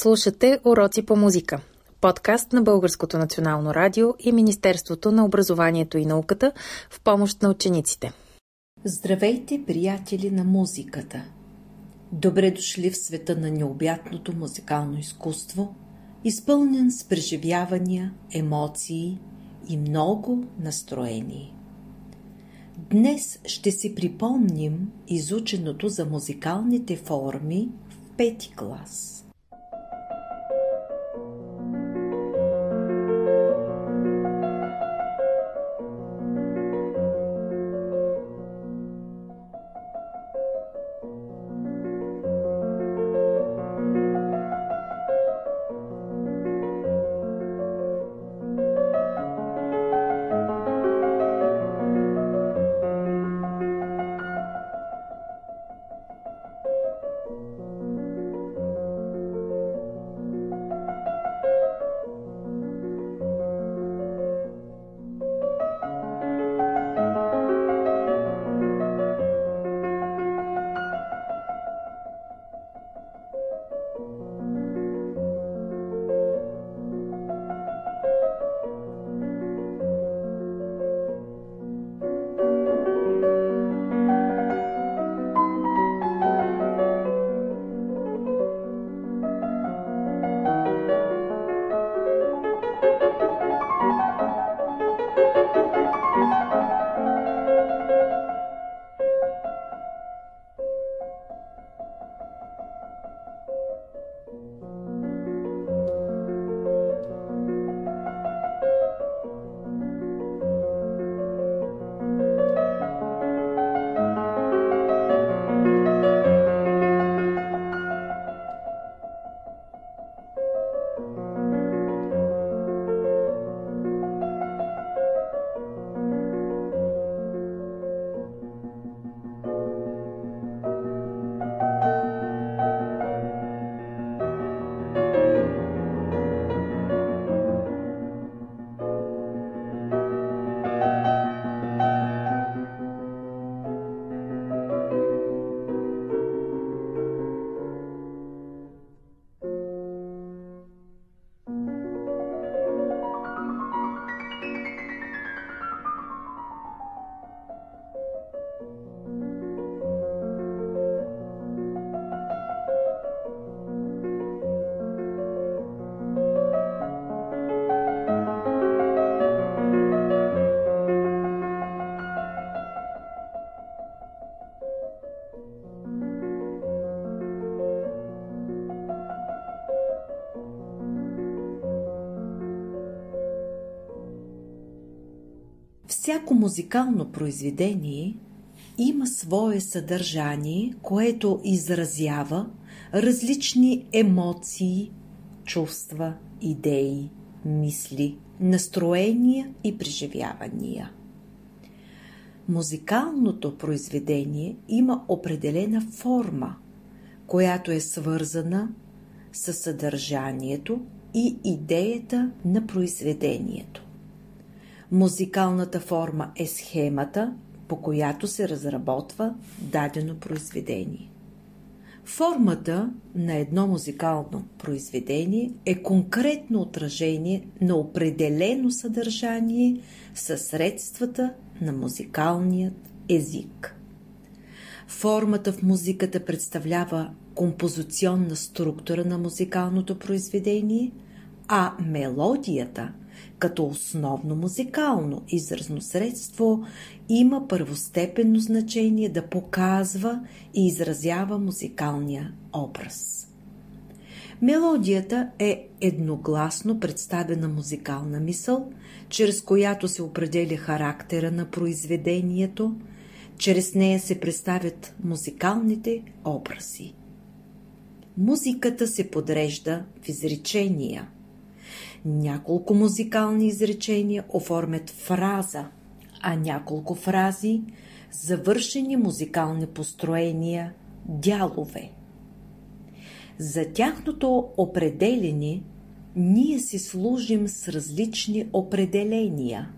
Слушате Уроци по музика. Подкаст на Българското национално радио и Министерството на образованието и науката в помощ на учениците. Здравейте, приятели на музиката! Добре дошли в света на необятното музикално изкуство, изпълнен с преживявания, емоции и много настроение. Днес ще си припомним изученото за музикалните форми в пети клас – Всяко музикално произведение има свое съдържание, което изразява различни емоции, чувства, идеи, мисли, настроения и преживявания. Музикалното произведение има определена форма, която е свързана с съдържанието и идеята на произведението. Музикалната форма е схемата, по която се разработва дадено произведение. Формата на едно музикално произведение е конкретно отражение на определено съдържание със средствата на музикалният език. Формата в музиката представлява композиционна структура на музикалното произведение, а мелодията – като основно музикално изразно средство има първостепенно значение да показва и изразява музикалния образ. Мелодията е едногласно представена музикална мисъл, чрез която се определя характера на произведението, чрез нея се представят музикалните образи. Музиката се подрежда в изречения – няколко музикални изречения оформят фраза, а няколко фрази – завършени музикални построения, дялове. За тяхното определение ние си служим с различни определения,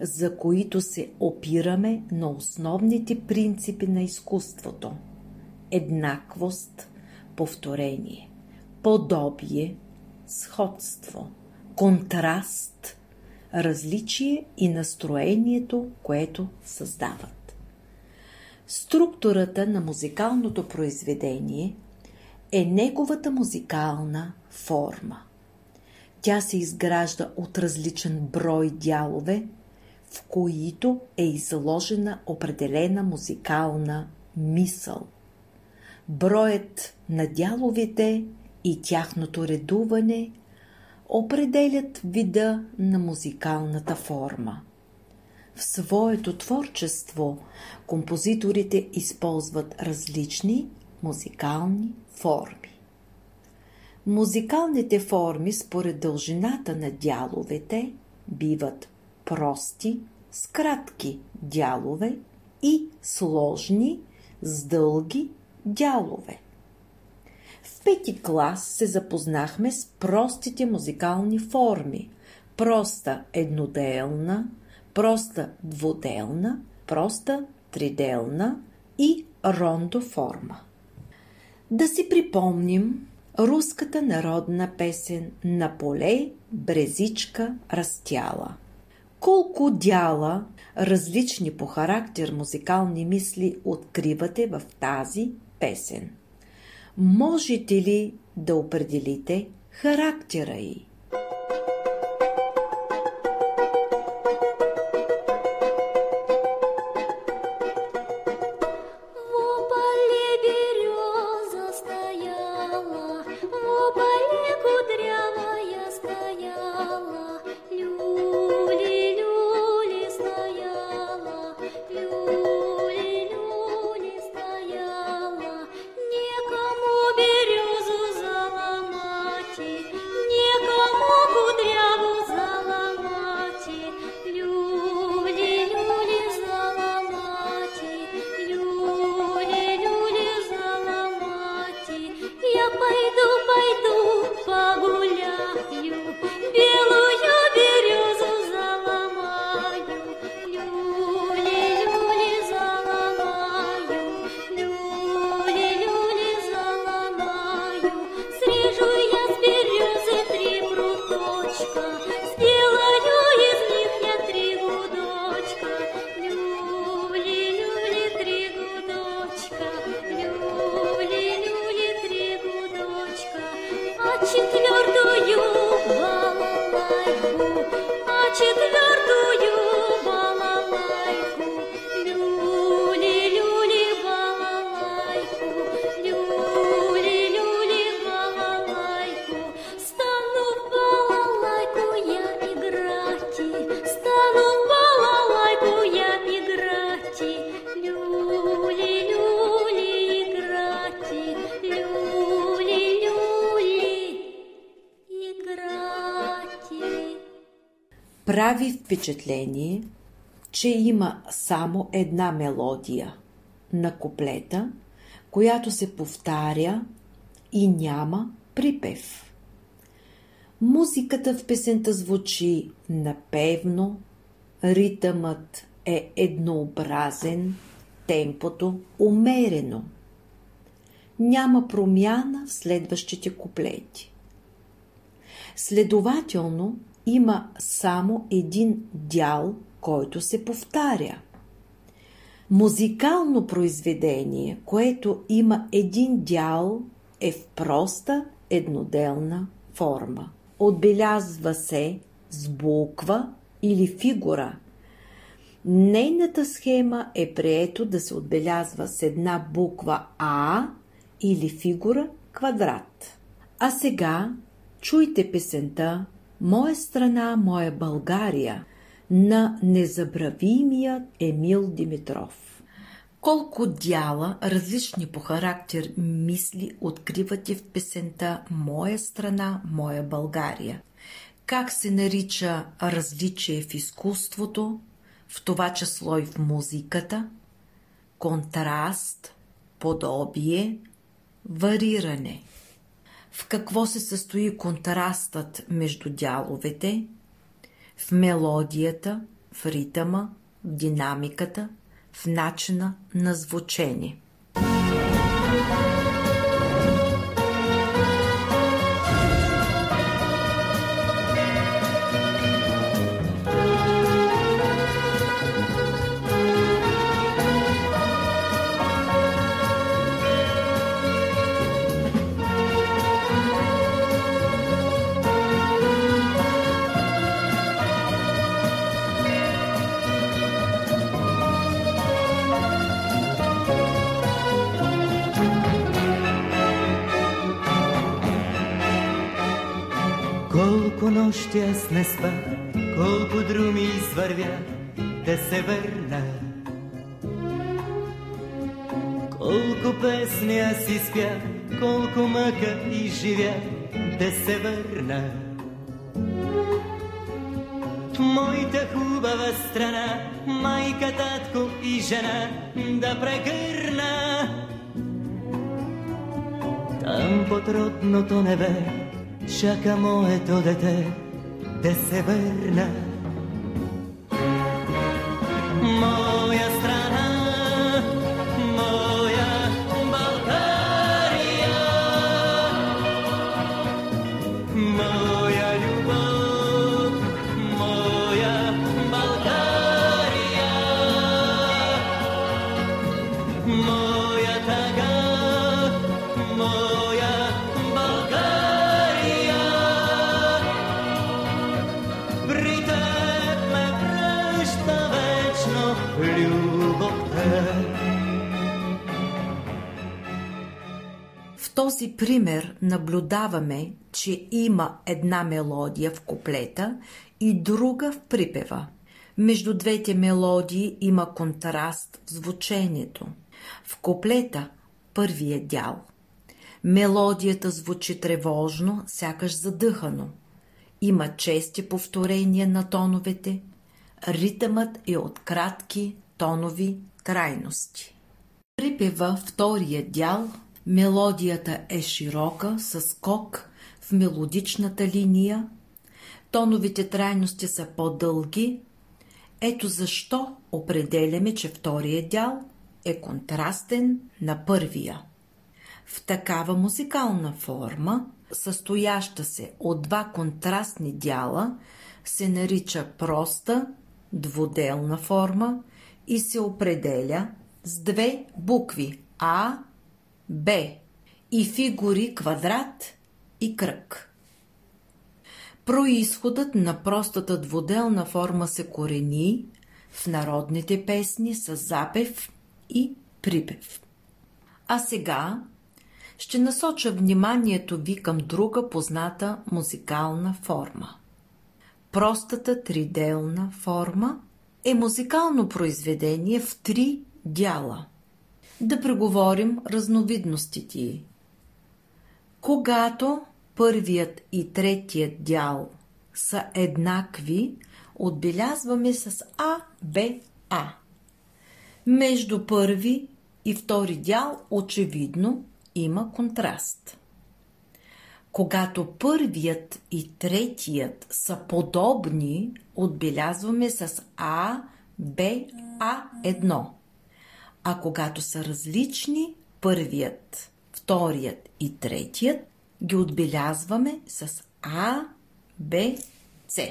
за които се опираме на основните принципи на изкуството – еднаквост, повторение, подобие, сходство, контраст, различие и настроението, което създават. Структурата на музикалното произведение е неговата музикална форма. Тя се изгражда от различен брой дялове, в които е изложена определена музикална мисъл. Броят на дяловете и тяхното редуване определят вида на музикалната форма. В своето творчество композиторите използват различни музикални форми. Музикалните форми според дължината на дяловете биват прости с кратки дялове и сложни с дълги дялове. Пети клас се запознахме с простите музикални форми. Проста едноделна, проста двуделна, проста триделна и рондо форма. Да си припомним руската народна песен на поле Брезичка растяла. Колко дяла, различни по характер музикални мисли откривате в тази песен? Можете ли да определите характера й? Прави впечатление, че има само една мелодия на куплета, която се повтаря и няма припев. Музиката в песента звучи напевно, ритъмът е еднообразен, темпото умерено. Няма промяна в следващите куплети. Следователно, има само един дял, който се повтаря. Музикално произведение, което има един дял, е в проста едноделна форма. Отбелязва се с буква или фигура. Нейната схема е прието да се отбелязва с една буква А или фигура квадрат. А сега чуйте песента Моя страна, моя България на незабравимия Емил Димитров. Колко дяла, различни по характер мисли откривате в песента Моя страна, моя България? Как се нарича различие в изкуството, в това число и в музиката? Контраст, подобие, вариране – в какво се състои контрастът между дяловете, в мелодията, в ритъма, в динамиката, в начина на звучение. Нощи аз не спа, колко друми извървя да се върна. Колко песни аз изпя, колко мъка изживя да се върна. Моята хубава страна, майка, татко и жена да прегърна. Там под родното небе чака моето дете да се върна. Този пример наблюдаваме, че има една мелодия в куплета и друга в припева. Между двете мелодии има контраст в звучението. В куплета първия дял. Мелодията звучи тревожно, сякаш задъхано. Има чести повторения на тоновете. Ритъмът е от кратки тонови трайности. Припева втория дял, мелодията е широка, с скок в мелодичната линия, тоновите трайности са по-дълги. Ето защо определяме, че втория дял е контрастен на първия. В такава музикална форма, състояща се от два контрастни дяла, се нарича проста двуделна форма и се определя с две букви А, Б и фигури квадрат и кръг. Происходът на простата двуделна форма се корени в народните песни с запев и припев. А сега ще насоча вниманието ви към друга позната музикална форма. Простата триделна форма е музикално произведение в три дяла. Да преговорим разновидностите й. Когато първият и третият дял са еднакви, отбелязваме с А, Б, А. Между първи и втори дял очевидно има контраст. Когато първият и третият са подобни, отбелязваме с А, Б, А1. А когато са различни, първият, вторият и третият, ги отбелязваме с А, Б, С.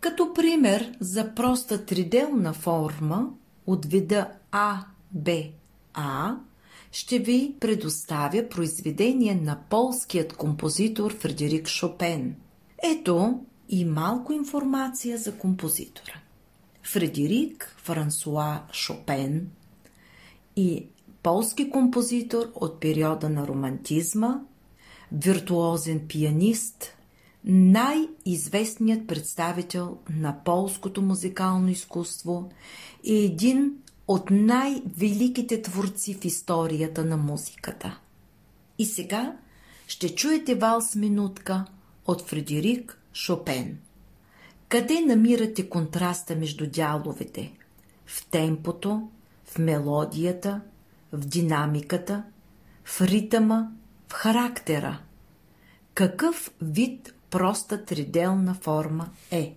Като пример за проста триделна форма от вида А, Б, А, ще ви предоставя произведение на полският композитор Фредерик Шопен. Ето и малко информация за композитора. Фредерик Франсуа Шопен и полски композитор от периода на романтизма, виртуозен пианист, най-известният представител на полското музикално изкуство и един от най-великите творци в историята на музиката. И сега ще чуете валс минутка от Фредерик Шопен. Къде намирате контраста между дяловете? В темпото, в мелодията, в динамиката, в ритъма, в характера. Какъв вид проста триделна форма е?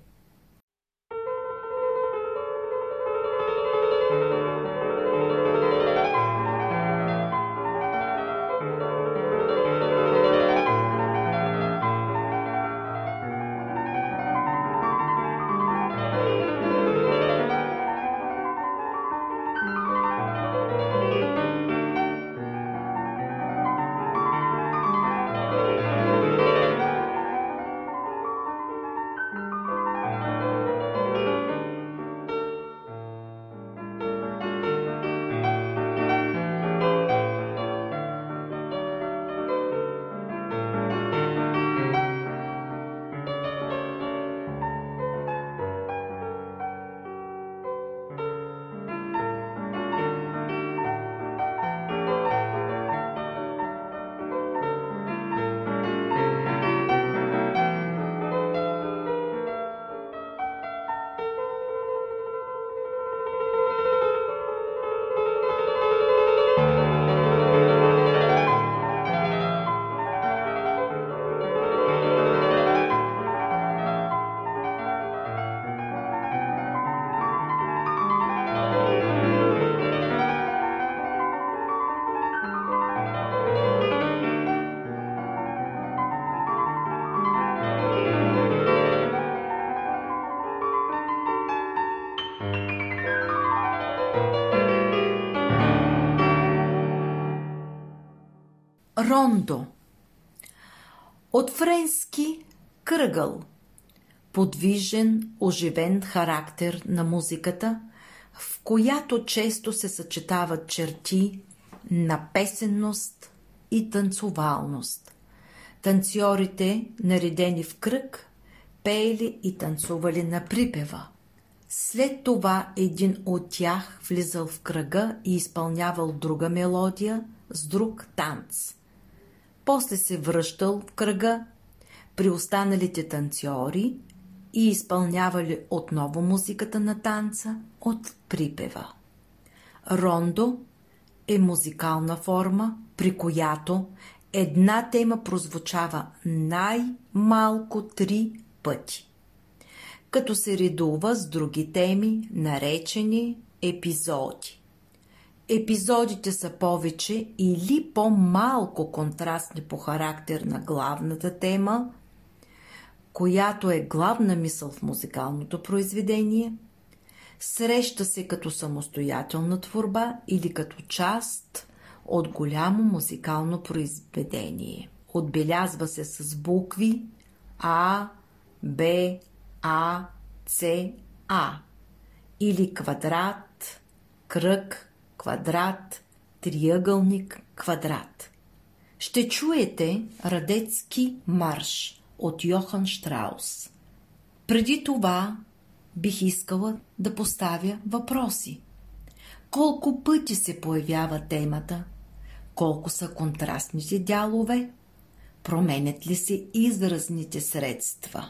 Рондо От френски кръгъл Подвижен, оживен характер на музиката, в която често се съчетават черти на песенност и танцовалност. Танцорите, наредени в кръг, пеели и танцували на припева. След това един от тях влизал в кръга и изпълнявал друга мелодия с друг танц. После се връщал в кръга при останалите танцори и изпълнявали отново музиката на танца от припева. Рондо е музикална форма, при която една тема прозвучава най-малко три пъти, като се редува с други теми, наречени епизоди. Епизодите са повече или по-малко контрастни по характер на главната тема, която е главна мисъл в музикалното произведение, среща се като самостоятелна творба или като част от голямо музикално произведение. Отбелязва се с букви А, Б, А, С, А или квадрат, кръг, квадрат, триъгълник, квадрат. Ще чуете Радецки марш от Йохан Штраус. Преди това бих искала да поставя въпроси. Колко пъти се появява темата? Колко са контрастните дялове? Променят ли се изразните средства?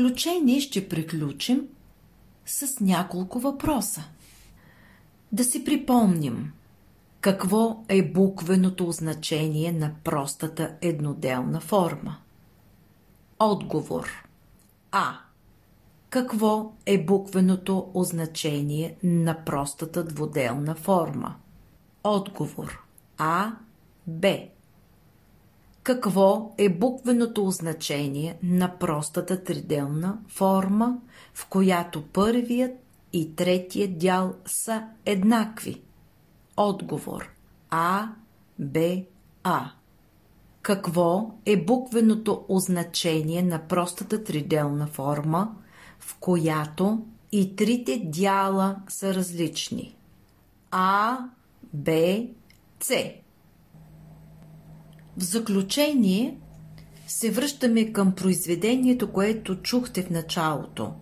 Заключение ще приключим с няколко въпроса. Да си припомним какво е буквеното значение на простата едноделна форма. Отговор А. Какво е буквеното означение на простата двуделна форма? Отговор А. Б. какво е буквеното означение на простата триделна форма, в която първият и третият дял са еднакви? Отговор А, Б, А. Какво е буквеното означение на простата триделна форма, в която и трите дяла са различни? А, Б, С. В заключение се връщаме към произведението, което чухте в началото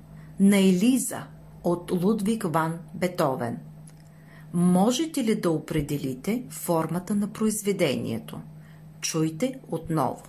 на Елиза от Лудвиг Ван Бетовен. Можете ли да определите формата на произведението? Чуйте отново.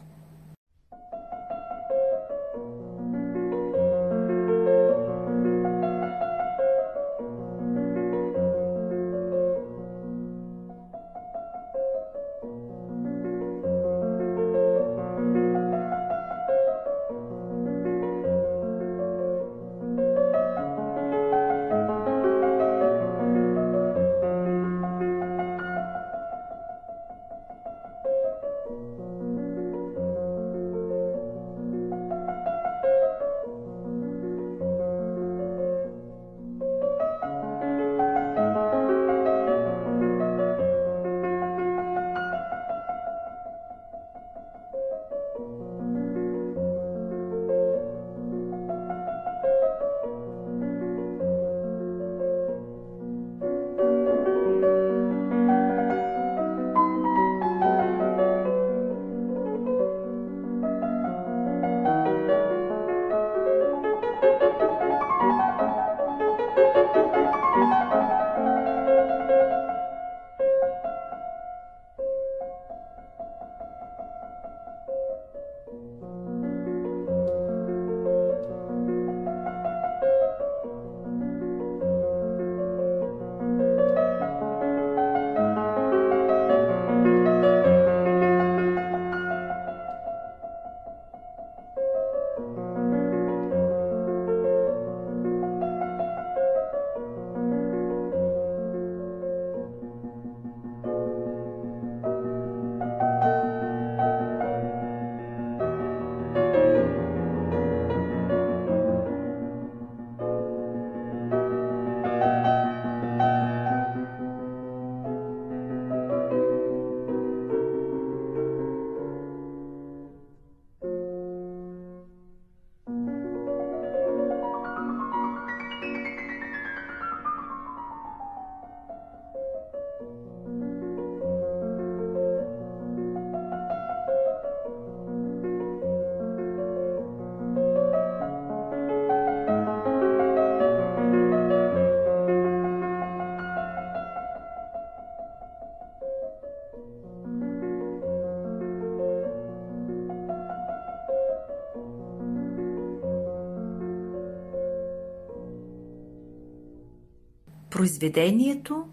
Произведението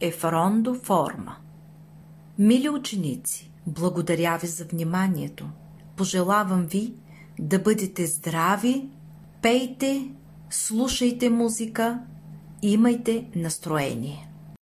е в рондо форма. Мили ученици, благодаря ви за вниманието. Пожелавам ви да бъдете здрави, пейте, слушайте музика, имайте настроение.